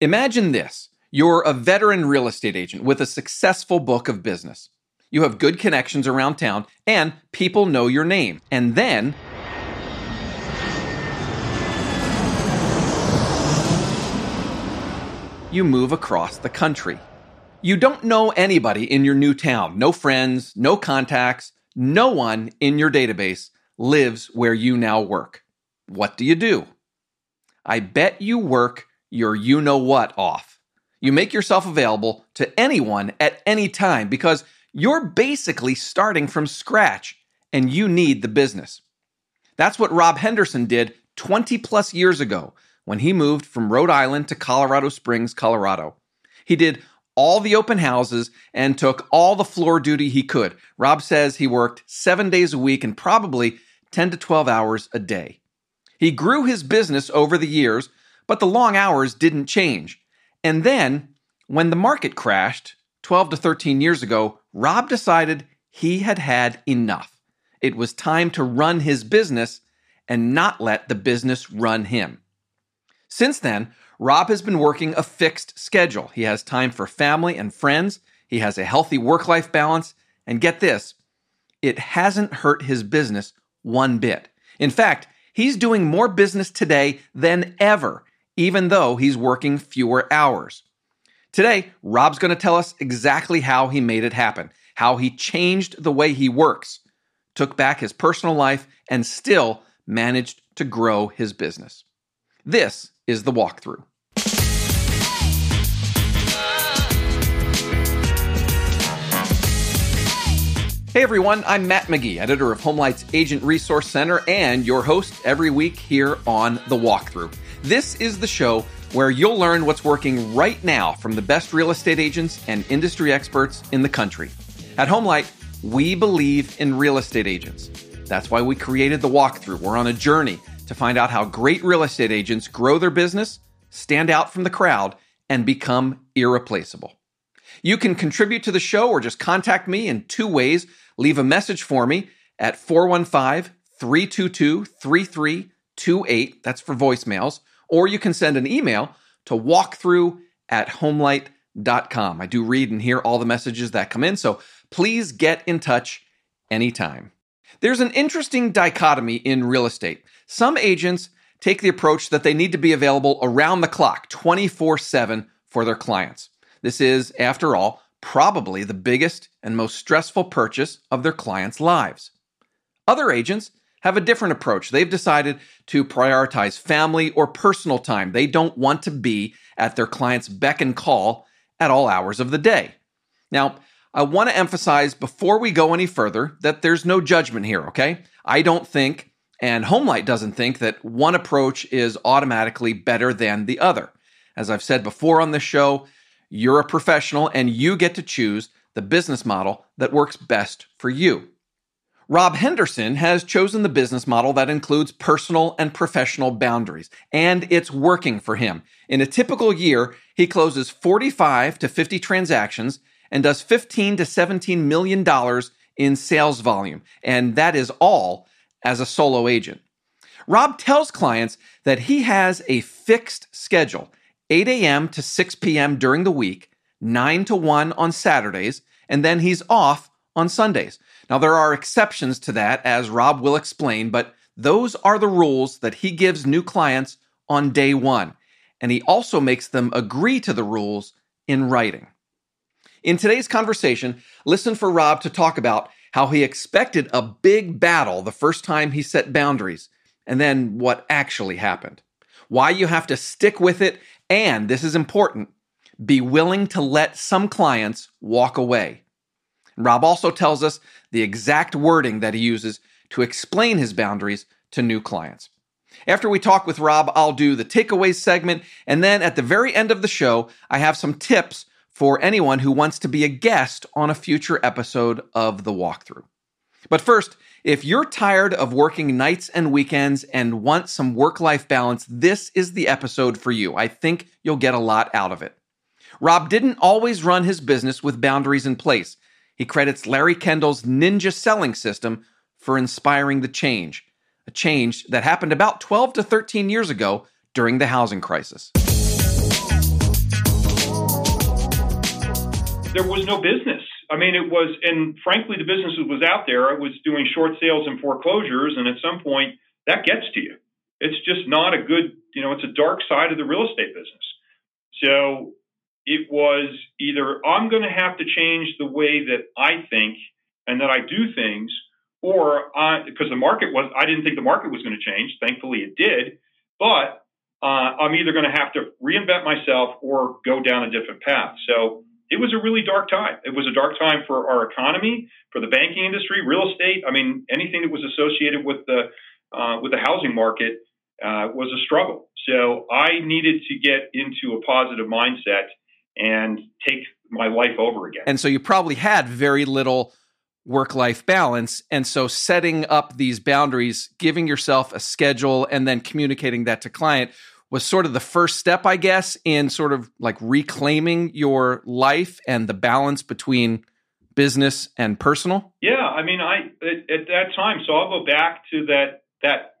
Imagine this you're a veteran real estate agent with a successful book of business. You have good connections around town, and people know your name. And then, you move across the country. You don't know anybody in your new town, no friends, no contacts, no one in your database lives where you now work. What do you do? I bet you work your you know what off. You make yourself available to anyone at any time because you're basically starting from scratch and you need the business. That's what Rob Henderson did 20 plus years ago when he moved from Rhode Island to Colorado Springs, Colorado. He did all the open houses and took all the floor duty he could. Rob says he worked seven days a week and probably 10 to 12 hours a day. He grew his business over the years, but the long hours didn't change. And then, when the market crashed 12 to 13 years ago, Rob decided he had had enough. It was time to run his business and not let the business run him. Since then, Rob has been working a fixed schedule. He has time for family and friends, he has a healthy work life balance, and get this, it hasn't hurt his business one bit. In fact, he's doing more business today than ever, even though he's working fewer hours. Today, Rob's going to tell us exactly how he made it happen, how he changed the way he works, took back his personal life, and still managed to grow his business. This is the walkthrough. Hey everyone, I'm Matt McGee, editor of Homelight's Agent Resource Center and your host every week here on The Walkthrough. This is the show where you'll learn what's working right now from the best real estate agents and industry experts in the country. At Homelight, we believe in real estate agents. That's why we created The Walkthrough. We're on a journey to find out how great real estate agents grow their business, stand out from the crowd, and become irreplaceable. You can contribute to the show or just contact me in two ways leave a message for me at 415 322 3328. That's for voicemails. Or you can send an email to walkthrough at homelight.com. I do read and hear all the messages that come in, so please get in touch anytime. There's an interesting dichotomy in real estate. Some agents take the approach that they need to be available around the clock, 24 7 for their clients. This is, after all, probably the biggest and most stressful purchase of their clients' lives. Other agents have a different approach. They've decided to prioritize family or personal time. They don't want to be at their client's beck and call at all hours of the day. Now, I want to emphasize before we go any further that there's no judgment here, okay? I don't think, and Homelight doesn't think, that one approach is automatically better than the other. As I've said before on this show, you're a professional and you get to choose the business model that works best for you. Rob Henderson has chosen the business model that includes personal and professional boundaries, and it's working for him. In a typical year, he closes 45 to 50 transactions and does 15 to 17 million dollars in sales volume, and that is all as a solo agent. Rob tells clients that he has a fixed schedule 8 a.m. to 6 p.m. during the week, 9 to 1 on Saturdays, and then he's off on Sundays. Now, there are exceptions to that, as Rob will explain, but those are the rules that he gives new clients on day one. And he also makes them agree to the rules in writing. In today's conversation, listen for Rob to talk about how he expected a big battle the first time he set boundaries, and then what actually happened. Why you have to stick with it and this is important be willing to let some clients walk away. Rob also tells us the exact wording that he uses to explain his boundaries to new clients. After we talk with Rob, I'll do the takeaways segment. And then at the very end of the show, I have some tips for anyone who wants to be a guest on a future episode of The Walkthrough. But first, if you're tired of working nights and weekends and want some work life balance, this is the episode for you. I think you'll get a lot out of it. Rob didn't always run his business with boundaries in place. He credits Larry Kendall's ninja selling system for inspiring the change, a change that happened about 12 to 13 years ago during the housing crisis. There was no business. I mean, it was, and frankly, the business was out there. It was doing short sales and foreclosures, and at some point, that gets to you. It's just not a good, you know, it's a dark side of the real estate business. So it was either I'm going to have to change the way that I think and that I do things, or because the market was, I didn't think the market was going to change. Thankfully, it did. But uh, I'm either going to have to reinvent myself or go down a different path. So it was a really dark time. It was a dark time for our economy, for the banking industry, real estate. I mean, anything that was associated with the uh, with the housing market uh, was a struggle. So I needed to get into a positive mindset and take my life over again. And so you probably had very little work life balance. And so setting up these boundaries, giving yourself a schedule, and then communicating that to client was sort of the first step, I guess, in sort of like reclaiming your life and the balance between business and personal? Yeah, I mean, I at, at, that time, so I'll go back to that that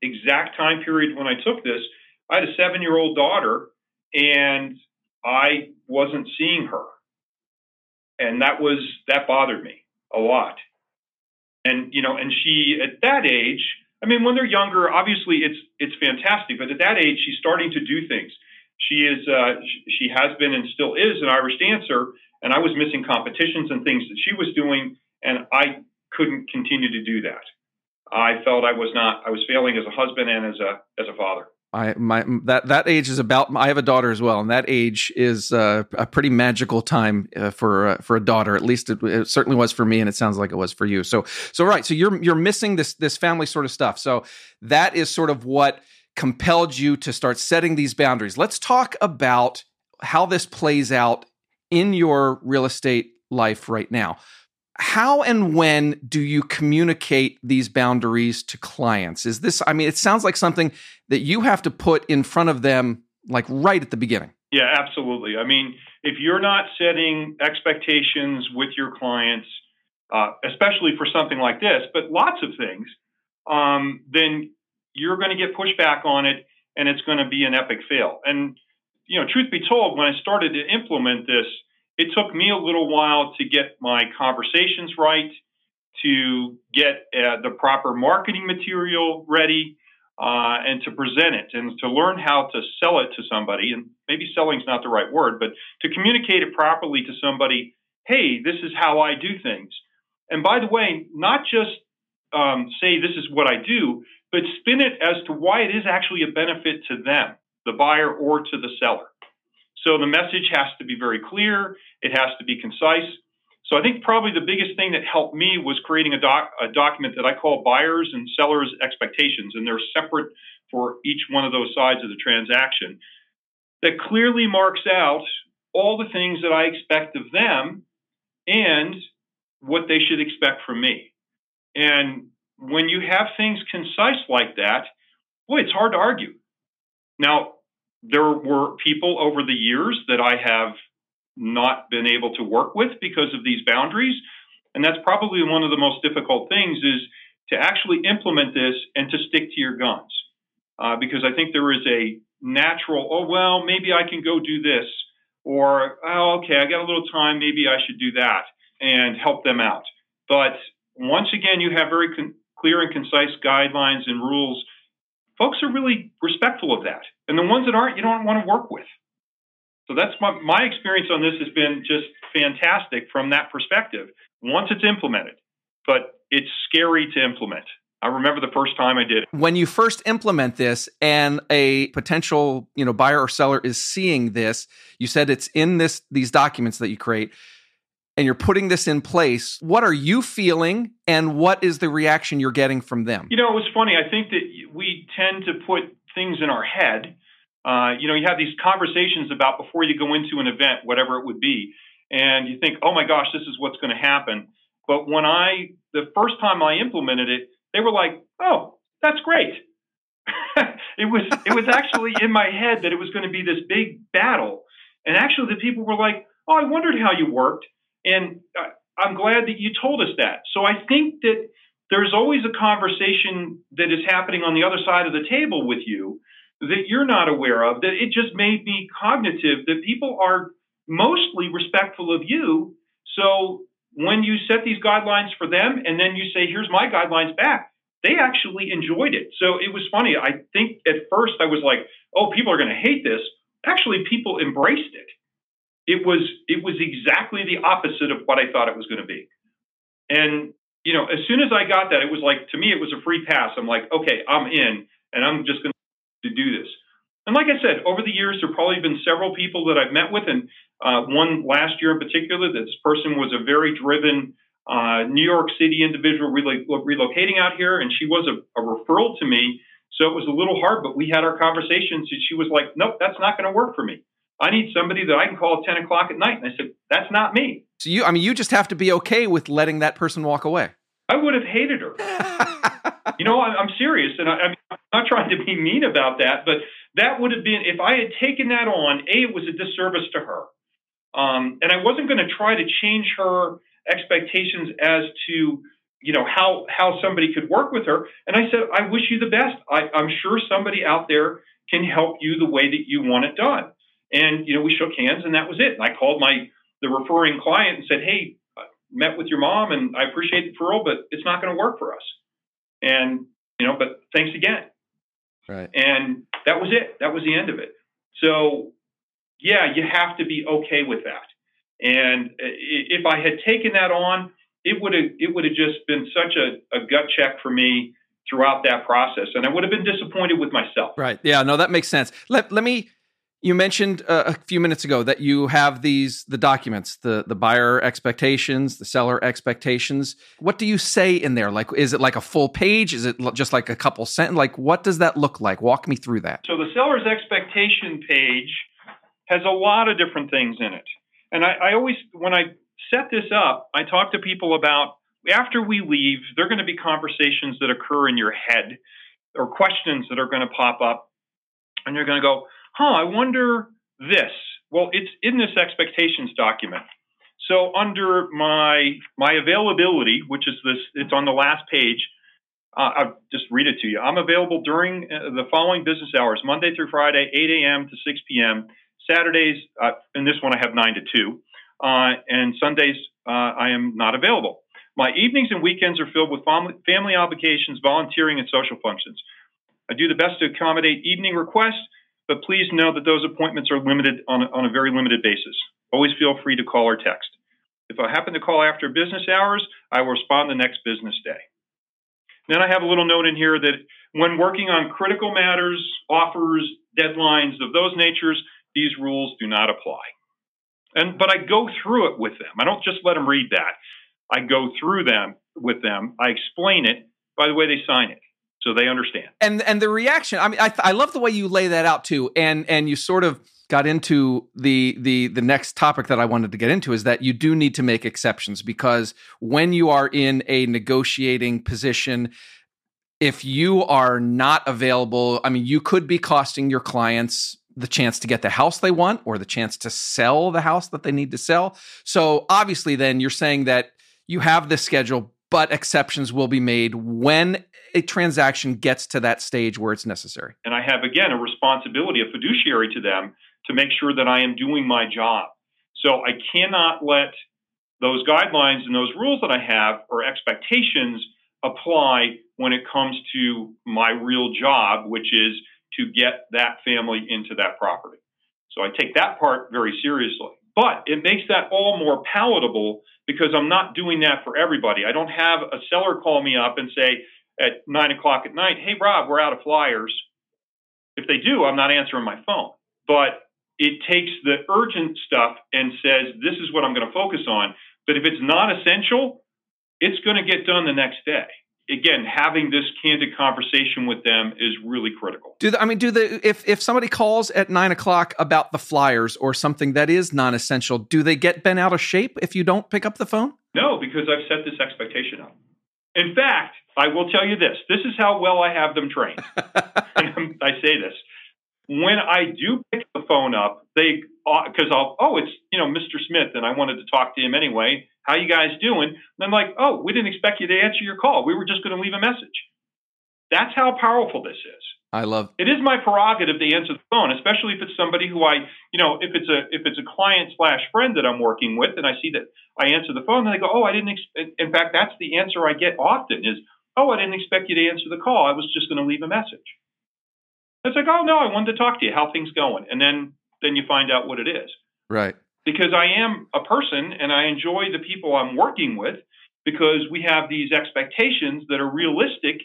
exact time period when I took this. I had a seven year old daughter, and I wasn't seeing her. And that was, that bothered me a lot. And, you know, and she, at that age, I mean, when they're younger, obviously it's, it's fantastic, but at that age, she's starting to do things. She is, uh, she has been and still is an Irish dancer. And I was missing competitions and things that she was doing. And I couldn't continue to do that. I felt I was not, I was failing as a husband and as a, as a father. I my that that age is about. I have a daughter as well, and that age is uh, a pretty magical time uh, for uh, for a daughter. At least it, it, certainly was for me, and it sounds like it was for you. So so right. So you're you're missing this this family sort of stuff. So that is sort of what compelled you to start setting these boundaries. Let's talk about how this plays out in your real estate life right now how and when do you communicate these boundaries to clients? Is this, I mean, it sounds like something that you have to put in front of them like right at the beginning. Yeah, absolutely. I mean, if you're not setting expectations with your clients, uh, especially for something like this, but lots of things, um, then you're going to get pushback on it and it's going to be an epic fail. And, you know, truth be told, when I started to implement this, it took me a little while to get my conversations right, to get uh, the proper marketing material ready, uh, and to present it, and to learn how to sell it to somebody. And maybe selling is not the right word, but to communicate it properly to somebody. Hey, this is how I do things. And by the way, not just um, say this is what I do, but spin it as to why it is actually a benefit to them, the buyer or to the seller. So the message has to be very clear. It has to be concise. So I think probably the biggest thing that helped me was creating a, doc, a document that I call buyers and sellers expectations, and they're separate for each one of those sides of the transaction. That clearly marks out all the things that I expect of them and what they should expect from me. And when you have things concise like that, boy, it's hard to argue. Now, there were people over the years that I have not been able to work with because of these boundaries. And that's probably one of the most difficult things is to actually implement this and to stick to your guns. Uh, because I think there is a natural, oh, well, maybe I can go do this. Or, oh, okay, I got a little time, maybe I should do that and help them out. But once again, you have very con- clear and concise guidelines and rules folks are really respectful of that. And the ones that aren't, you don't want to work with. So that's my, my experience on this has been just fantastic from that perspective once it's implemented, but it's scary to implement. I remember the first time I did it. When you first implement this and a potential, you know, buyer or seller is seeing this, you said it's in this these documents that you create and you're putting this in place, what are you feeling and what is the reaction you're getting from them? You know, it was funny. I think that we tend to put things in our head. Uh, you know, you have these conversations about before you go into an event, whatever it would be, and you think, oh my gosh, this is what's going to happen. But when I, the first time I implemented it, they were like, oh, that's great. it was, it was actually in my head that it was going to be this big battle. And actually, the people were like, oh, I wondered how you worked. And I'm glad that you told us that. So I think that there's always a conversation that is happening on the other side of the table with you that you're not aware of, that it just made me cognitive that people are mostly respectful of you. So when you set these guidelines for them and then you say, here's my guidelines back, they actually enjoyed it. So it was funny. I think at first I was like, oh, people are going to hate this. Actually, people embraced it. It was it was exactly the opposite of what I thought it was going to be. And you know, as soon as I got that, it was like to me it was a free pass. I'm like, okay, I'm in, and I'm just going to do this. And like I said, over the years, there have probably been several people that I've met with, and uh, one last year in particular, this person was a very driven uh, New York City individual relocating out here, and she was a, a, referral to me. So it was a little hard, but we had our conversations, and she was like, "Nope, that's not going to work for me. I need somebody that I can call at ten o'clock at night." And I said, "That's not me." So you, I mean, you just have to be okay with letting that person walk away. I would have hated her. you know, I, am serious, and I, I'm not trying to be mean about that, but that would have been if I had taken that on. A, it was a disservice to her, um, and I wasn't going to try to change her expectations as to you know how how somebody could work with her. And I said, I wish you the best. I, I'm sure somebody out there can help you the way that you want it done. And you know, we shook hands, and that was it. And I called my the referring client and said, Hey, I met with your mom, and I appreciate the referral, but it's not going to work for us. And you know, but thanks again. Right. And that was it. That was the end of it. So, yeah, you have to be okay with that. And if I had taken that on, it would have it would have just been such a, a gut check for me throughout that process, and I would have been disappointed with myself. Right. Yeah. No, that makes sense. Let Let me. You mentioned uh, a few minutes ago that you have these the documents, the the buyer expectations, the seller expectations. What do you say in there? Like, is it like a full page? Is it just like a couple sentences? Like, what does that look like? Walk me through that. So the seller's expectation page has a lot of different things in it. And I, I always, when I set this up, I talk to people about after we leave, there are going to be conversations that occur in your head or questions that are going to pop up. And you're going to go, huh, I wonder this. Well, it's in this expectations document. So under my my availability, which is this, it's on the last page. Uh, I'll just read it to you. I'm available during uh, the following business hours, Monday through Friday, 8 a.m. to 6 p.m. Saturdays, uh, and this one I have 9 to 2. Uh, and Sundays, uh, I am not available. My evenings and weekends are filled with family, family obligations, volunteering, and social functions. I do the best to accommodate evening requests, but please know that those appointments are limited on a, on a very limited basis. Always feel free to call or text. If I happen to call after business hours, I will respond the next business day. Then I have a little note in here that when working on critical matters, offers, deadlines of those natures, these rules do not apply. And but I go through it with them. I don't just let them read that. I go through them with them. I explain it by the way they sign it, so they understand. And and the reaction. I mean, I I love the way you lay that out too. And and you sort of got into the the the next topic that I wanted to get into is that you do need to make exceptions because when you are in a negotiating position if you are not available, I mean, you could be costing your clients the chance to get the house they want or the chance to sell the house that they need to sell. So obviously, then you're saying that you have this schedule, but exceptions will be made when a transaction gets to that stage where it's necessary. And I have, again, a responsibility, a fiduciary to them to make sure that I am doing my job. So I cannot let those guidelines and those rules that I have or expectations apply when it comes to my real job, which is to get that family into that property. So I take that part very seriously. But it makes that all more palatable because I'm not doing that for everybody. I don't have a seller call me up and say at nine o'clock at night, hey, Rob, we're out of flyers. If they do, I'm not answering my phone. But it takes the urgent stuff and says, this is what I'm going to focus on. But if it's not essential, it's going to get done the next day again, having this candid conversation with them is really critical. Do the, I mean do the if if somebody calls at nine o'clock about the flyers or something that is non-essential, do they get bent out of shape if you don't pick up the phone? No, because I've set this expectation up. In fact, I will tell you this: this is how well I have them trained. I say this when I do pick the phone up, they because uh, I'll oh it's you know Mr. Smith and I wanted to talk to him anyway. How you guys doing? And I'm like, oh, we didn't expect you to answer your call. We were just going to leave a message. That's how powerful this is. I love. It is my prerogative to answer the phone, especially if it's somebody who I, you know, if it's a if it's a client slash friend that I'm working with, and I see that I answer the phone, and they go, "Oh, I didn't." Ex-. In fact, that's the answer I get often is, "Oh, I didn't expect you to answer the call. I was just going to leave a message." It's like, "Oh no, I wanted to talk to you. How things going?" And then then you find out what it is. Right. Because I am a person and I enjoy the people I'm working with because we have these expectations that are realistic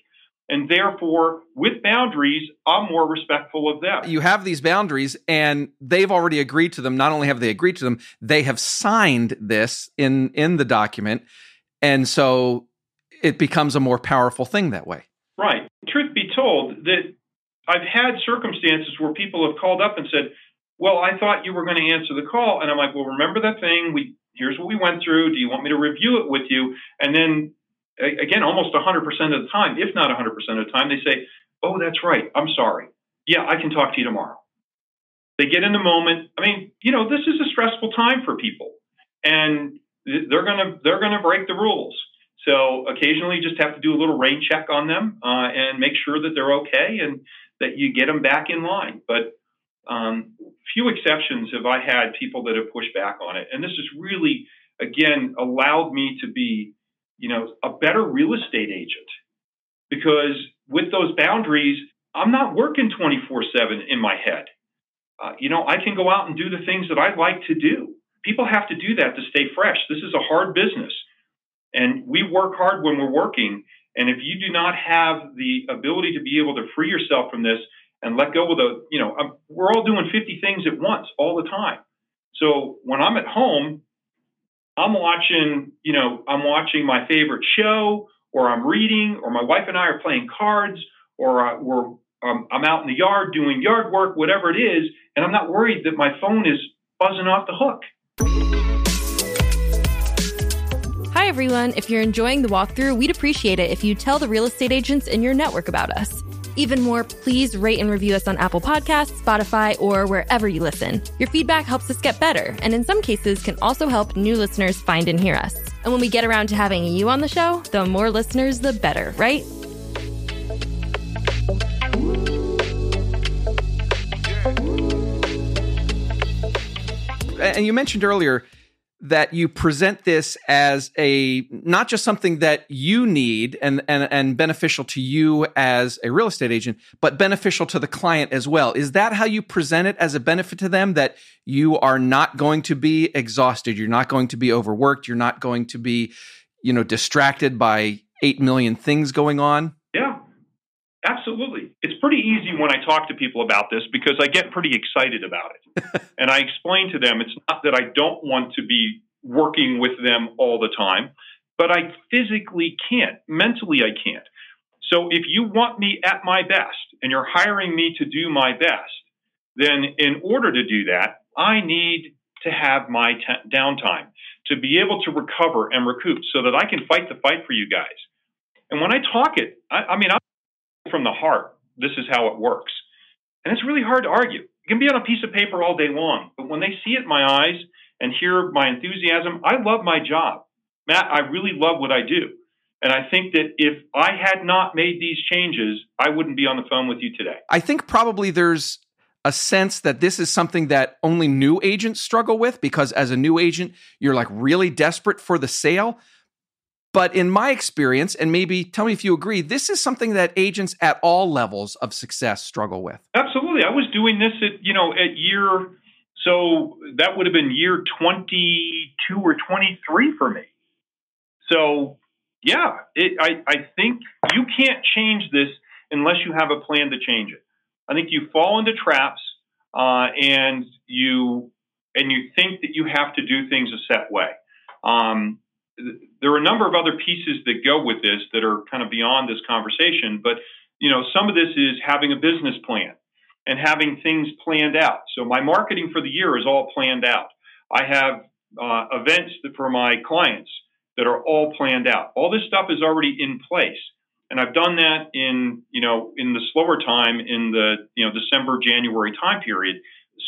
and therefore with boundaries i'm more respectful of them. You have these boundaries and they've already agreed to them. Not only have they agreed to them they have signed this in in the document. And so it becomes a more powerful thing that way. Right. Truth be told that i've had circumstances where people have called up and said well i thought you were going to answer the call. And i'm like well remember that thing? We here's what we went through. Do you want me to review it with you? And then again, almost 100% of the time, if not 100% of the time, they say, Oh, that's right. I'm sorry. Yeah, I can talk to you tomorrow. They get in the moment. I mean, you know, this is a stressful time for people and they're going to, they're to break the rules. So occasionally you just have to do a little rain check on them uh, and make sure that they're okay and that you get them back in line. But um, few exceptions have I had people that have pushed back on it. And this has really, again, allowed me to be, you know, a better real estate agent because with those boundaries, I'm not working 24 7 in my head. Uh, you know, I can go out and do the things that I like to do. People have to do that to stay fresh. This is a hard business. And we work hard when we're working. And if you do not have the ability to be able to free yourself from this and let go of the, you know, I'm, we're all doing 50 things at once all the time. So when I'm at home, I'm watching, you know, I'm watching my favorite show, or I'm reading, or my wife and I are playing cards, or uh, we're um, I'm out in the yard doing yard work, whatever it is, and I'm not worried that my phone is buzzing off the hook. Hi, everyone. If you're enjoying the walkthrough, we'd appreciate it if you tell the real estate agents in your network about us. Even more, please rate and review us on Apple Podcasts, Spotify, or wherever you listen. Your feedback helps us get better, and in some cases can also help new listeners find and hear us. And when we get around to having you on the show, the more listeners, the better, right? And you mentioned earlier that you present this as a not just something that you need and, and and beneficial to you as a real estate agent but beneficial to the client as well. Is that how you present it as a benefit to them that you are not going to be exhausted you're not going to be overworked you're not going to be you know distracted by 8 million things going on pretty easy when I talk to people about this because I get pretty excited about it. and I explain to them it's not that I don't want to be working with them all the time, but I physically can't. Mentally, I can't. So if you want me at my best and you're hiring me to do my best, then in order to do that, I need to have my t- downtime to be able to recover and recoup so that I can fight the fight for you guys. And when I talk it, I, I mean, I'm from the heart, this is how it works. And it's really hard to argue. It can be on a piece of paper all day long, but when they see it in my eyes and hear my enthusiasm, I love my job. Matt, I really love what I do. And I think that if I had not made these changes, I wouldn't be on the phone with you today. I think probably there's a sense that this is something that only new agents struggle with because as a new agent, you're like really desperate for the sale. But in my experience, and maybe tell me if you agree, this is something that agents at all levels of success struggle with. Absolutely. I was doing this at, you know, at year, so that would have been year 22 or 23 for me. So, yeah, it, I, I think you can't change this unless you have a plan to change it. I think you fall into traps uh, and you and you think that you have to do things a set way. Um, there are a number of other pieces that go with this that are kind of beyond this conversation, but you know, some of this is having a business plan and having things planned out. So my marketing for the year is all planned out. I have uh, events for my clients that are all planned out. All this stuff is already in place. And I've done that in, you know, in the slower time in the, you know, December, January time period.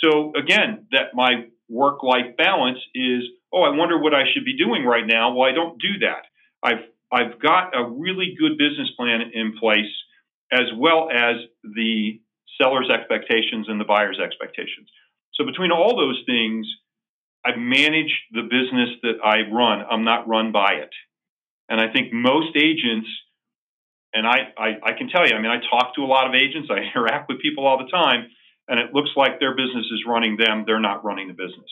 So again, that my work life balance is oh, I wonder what I should be doing right now. Well, I don't do that. I've I've got a really good business plan in place as well as the seller's expectations and the buyer's expectations. So between all those things, I manage the business that I run. I'm not run by it. And I think most agents, and I, I, I, can tell you, I mean, I talk to a lot of agents, I interact with people all the time, and it looks like their business is running them. They're not running the business.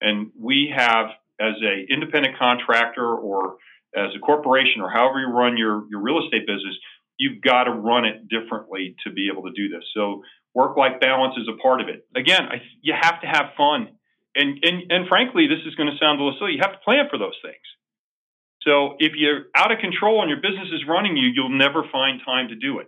And we have, as a independent contractor or as a corporation or however you run your, your real estate business, you've got to run it differently to be able to do this. So work life balance is a part of it. Again, I, you have to have fun. And, and, and frankly, this is going to sound a little silly. You have to plan for those things. So if you're out of control and your business is running you, you'll never find time to do it.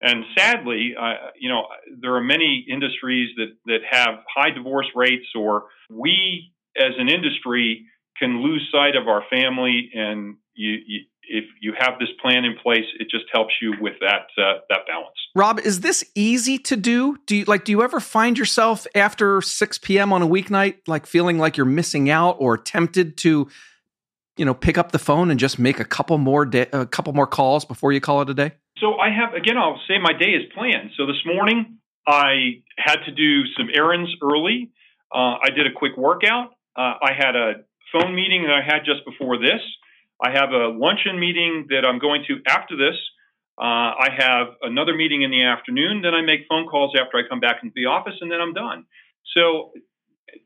And sadly, uh, you know, there are many industries that, that have high divorce rates, or we as an industry can lose sight of our family. And you, you, if you have this plan in place, it just helps you with that uh, that balance. Rob, is this easy to do? Do you like? Do you ever find yourself after six p.m. on a weeknight, like feeling like you're missing out, or tempted to, you know, pick up the phone and just make a couple more day, a couple more calls before you call it a day? So I have again. I'll say my day is planned. So this morning I had to do some errands early. Uh, I did a quick workout. Uh, I had a phone meeting that I had just before this. I have a luncheon meeting that I'm going to after this. Uh, I have another meeting in the afternoon. Then I make phone calls after I come back into the office, and then I'm done. So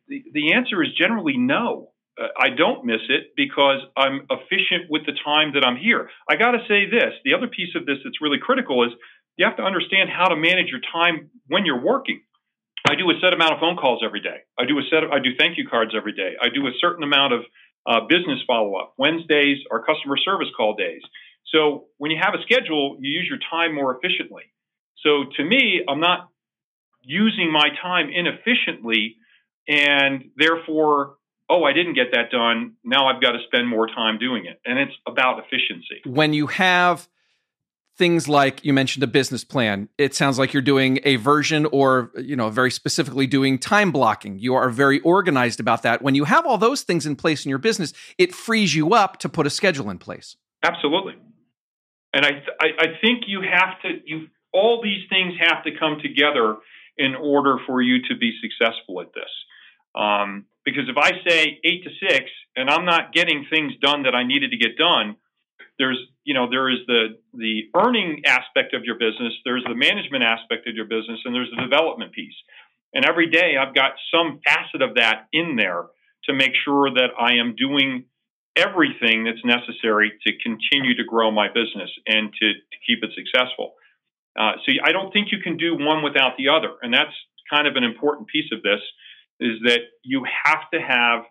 the, the answer is generally no. Uh, I don't miss it because I'm efficient with the time that I'm here. I got to say this the other piece of this that's really critical is you have to understand how to manage your time when you're working. I do a set amount of phone calls every day. I do a set of, I do thank you cards every day. I do a certain amount of uh, business follow up. Wednesdays are customer service call days. So when you have a schedule, you use your time more efficiently. So to me, I'm not using my time inefficiently and therefore, oh, I didn't get that done. Now I've got to spend more time doing it. And it's about efficiency. When you have things like you mentioned a business plan. It sounds like you're doing a version or you know very specifically doing time blocking. You are very organized about that. When you have all those things in place in your business it frees you up to put a schedule in place. Absolutely. And i i, I think you have to you all these things have to come together in order for you to be successful at this. Um, because if i say eight to six and i'm not getting things done that i needed to get done there's you know there is the the earning aspect of your business there's the management aspect of your business and there's the development piece. And every day i've got some facet of that in there to make sure that i am doing everything that's necessary to continue to grow my business and to, to keep it successful. Uh, so i don't think you can do one without the other and that's kind of an important piece of this is that you have to have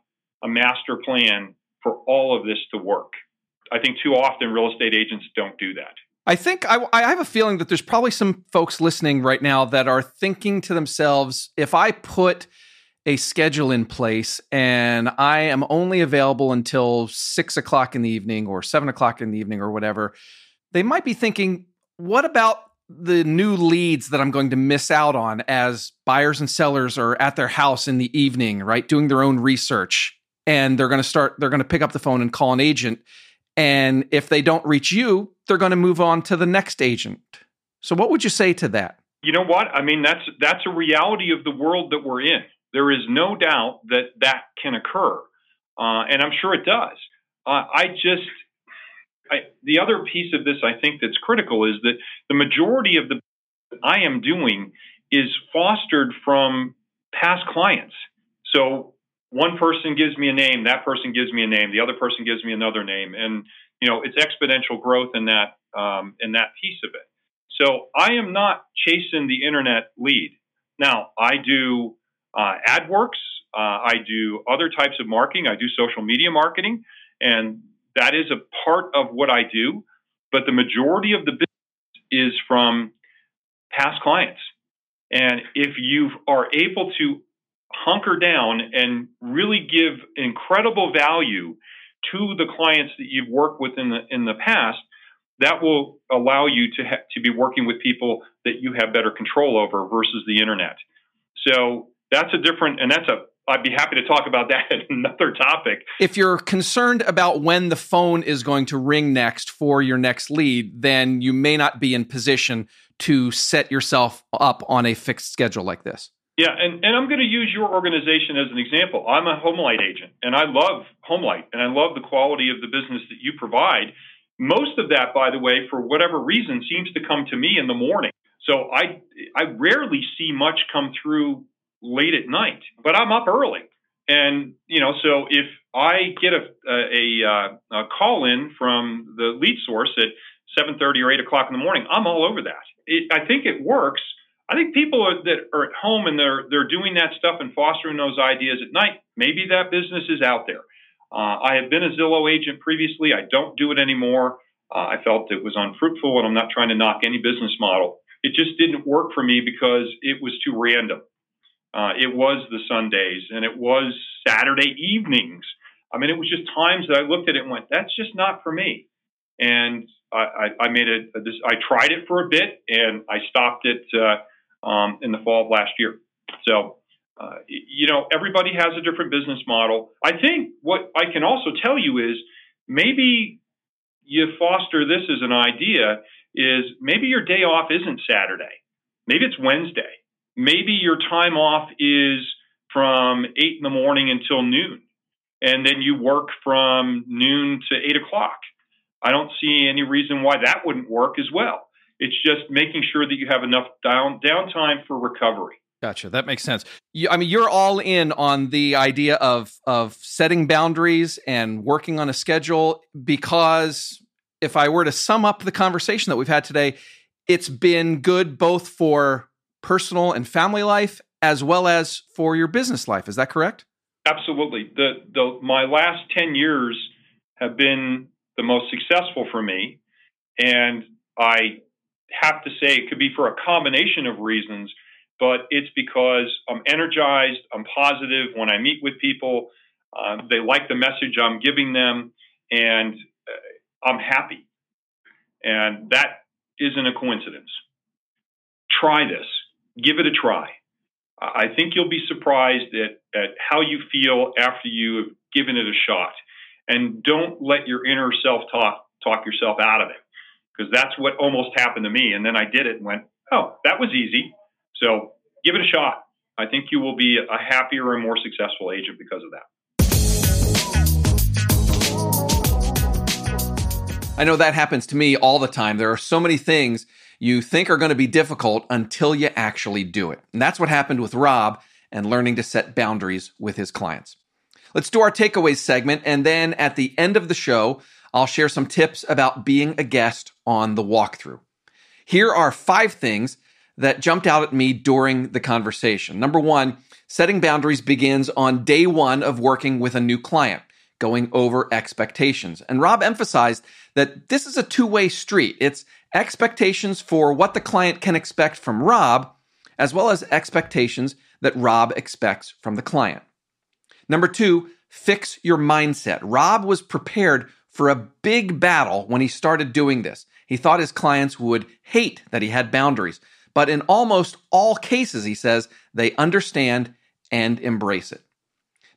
a master plan for all of this to work I think too often real estate agents don't do that. I think I, I, have a feeling that there's probably some folks listening right now that are thinking to themselves, if I put a schedule in place and I am only available until six o'clock in the evening or seven o'clock in the evening or whatever, they might be thinking, what about the new leads that I'm going to miss out on as buyers and sellers are at their house in the evening, right? Doing their own research. And they're going to start, they're going to pick up the phone and call an agent and if they don't reach you, they're going to move on to the next agent. So what would you say to that? You know what? I mean, that's that's a reality of the world that we're in. There is no doubt that that can occur, uh, and I'm sure it does. Uh, I just I, the other piece of this I think that's critical is that the majority of the I am doing is fostered from past clients. So one person gives me a name, that person gives me a name, the other person gives me another name, and you know it's exponential growth in that um, in that piece of it. So I am not chasing the internet lead. Now I do uh, AdWords, uh, I do other types of marketing, I do social media marketing, and that is a part of what I do. But the majority of the business is from past clients. And if you are able to hunker down and really give incredible value to the clients that you've worked with in the in the past that will allow you to ha- to be working with people that you have better control over versus the internet so that's a different and that's a I'd be happy to talk about that at another topic. If you're concerned about when the phone is going to ring next for your next lead, then you may not be in position to set yourself up on a fixed schedule like this. Yeah, and, and I'm going to use your organization as an example. I'm a HomeLight agent, and I love HomeLight, and I love the quality of the business that you provide. Most of that, by the way, for whatever reason, seems to come to me in the morning. So I I rarely see much come through late at night, but I'm up early, and you know, so if I get a a, a, uh, a call in from the lead source at 7:30 or 8 o'clock in the morning, I'm all over that. It, I think it works I think people are, that are at home and they're they're doing that stuff and fostering those ideas at night. Maybe that business is out there. Uh, I have been a Zillow agent previously. I don't do it anymore. Uh, I felt it was unfruitful, and I'm not trying to knock any business model. It just didn't work for me because it was too random. Uh, it was the Sundays and it was Saturday evenings. I mean, it was just times that I looked at it and went, "That's just not for me." And I, I, I made it. I tried it for a bit, and I stopped it uh, um, in the fall of last year. So, uh, you know, everybody has a different business model. I think what I can also tell you is maybe you foster this as an idea is maybe your day off isn't Saturday. Maybe it's Wednesday. Maybe your time off is from eight in the morning until noon. And then you work from noon to eight o'clock. I don't see any reason why that wouldn't work as well. It's just making sure that you have enough down downtime for recovery. Gotcha. That makes sense. You, I mean, you're all in on the idea of of setting boundaries and working on a schedule because if I were to sum up the conversation that we've had today, it's been good both for personal and family life as well as for your business life. Is that correct? Absolutely. The the my last 10 years have been the most successful for me and I have to say it could be for a combination of reasons, but it's because I'm energized, I'm positive when I meet with people, um, they like the message I'm giving them, and uh, I'm happy. And that isn't a coincidence. Try this, give it a try. I think you'll be surprised at, at how you feel after you have given it a shot. And don't let your inner self talk talk yourself out of it because that's what almost happened to me. And then I did it and went, oh, that was easy. So give it a shot. I think you will be a happier and more successful agent because of that. I know that happens to me all the time. There are so many things you think are going to be difficult until you actually do it. And that's what happened with Rob and learning to set boundaries with his clients. Let's do our takeaways segment. And then at the end of the show, I'll share some tips about being a guest on the walkthrough. Here are five things that jumped out at me during the conversation. Number one, setting boundaries begins on day one of working with a new client, going over expectations. And Rob emphasized that this is a two way street. It's expectations for what the client can expect from Rob, as well as expectations that Rob expects from the client. Number two, fix your mindset. Rob was prepared for a big battle when he started doing this. He thought his clients would hate that he had boundaries, but in almost all cases, he says, they understand and embrace it.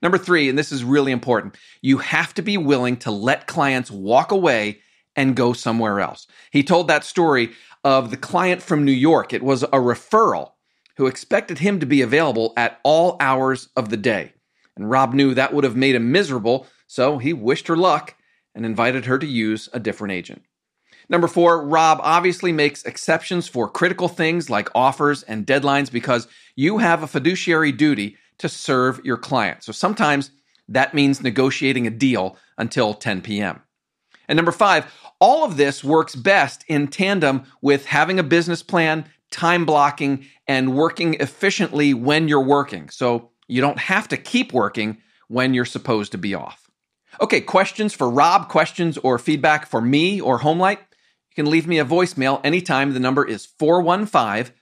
Number three, and this is really important, you have to be willing to let clients walk away and go somewhere else. He told that story of the client from New York. It was a referral who expected him to be available at all hours of the day. And Rob knew that would have made him miserable, so he wished her luck and invited her to use a different agent. Number four, Rob obviously makes exceptions for critical things like offers and deadlines because you have a fiduciary duty to serve your client. So sometimes that means negotiating a deal until 10 p.m. And number five, all of this works best in tandem with having a business plan, time blocking, and working efficiently when you're working. So you don't have to keep working when you're supposed to be off. Okay, questions for Rob, questions or feedback for me or Homelight? You can leave me a voicemail anytime. The number is 415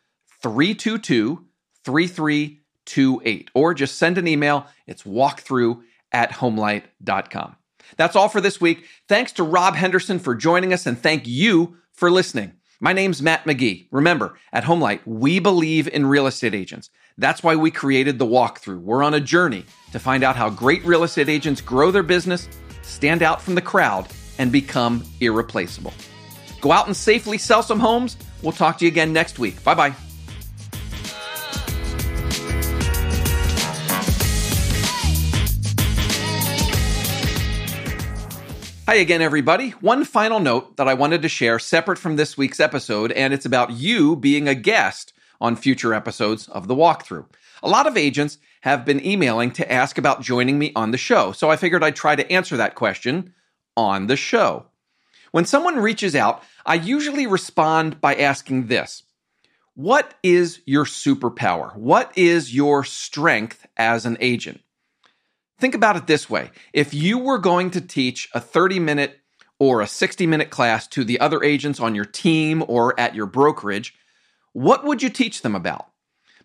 322 3328. Or just send an email. It's walkthrough at homelight.com. That's all for this week. Thanks to Rob Henderson for joining us, and thank you for listening. My name's Matt McGee. Remember, at Homelight, we believe in real estate agents. That's why we created the walkthrough. We're on a journey to find out how great real estate agents grow their business, stand out from the crowd, and become irreplaceable. Go out and safely sell some homes. We'll talk to you again next week. Bye bye. Hi again, everybody. One final note that I wanted to share separate from this week's episode, and it's about you being a guest on future episodes of the walkthrough. A lot of agents have been emailing to ask about joining me on the show, so I figured I'd try to answer that question on the show. When someone reaches out, I usually respond by asking this What is your superpower? What is your strength as an agent? Think about it this way. If you were going to teach a 30 minute or a 60 minute class to the other agents on your team or at your brokerage, what would you teach them about?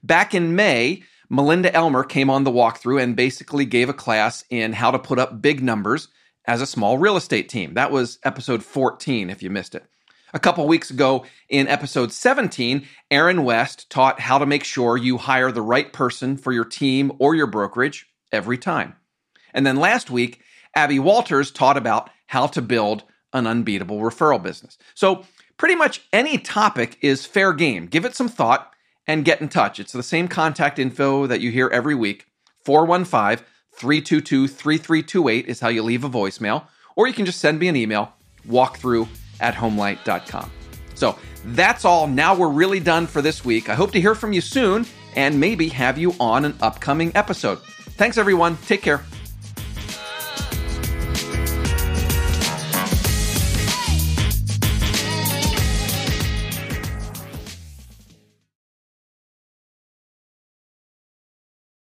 Back in May, Melinda Elmer came on the walkthrough and basically gave a class in how to put up big numbers as a small real estate team. That was episode 14 if you missed it. A couple weeks ago in episode 17, Aaron West taught how to make sure you hire the right person for your team or your brokerage every time. And then last week, Abby Walters taught about how to build an unbeatable referral business. So, pretty much any topic is fair game. Give it some thought and get in touch. It's the same contact info that you hear every week 415 322 3328 is how you leave a voicemail, or you can just send me an email walkthrough at homelight.com. So, that's all. Now we're really done for this week. I hope to hear from you soon and maybe have you on an upcoming episode. Thanks, everyone. Take care.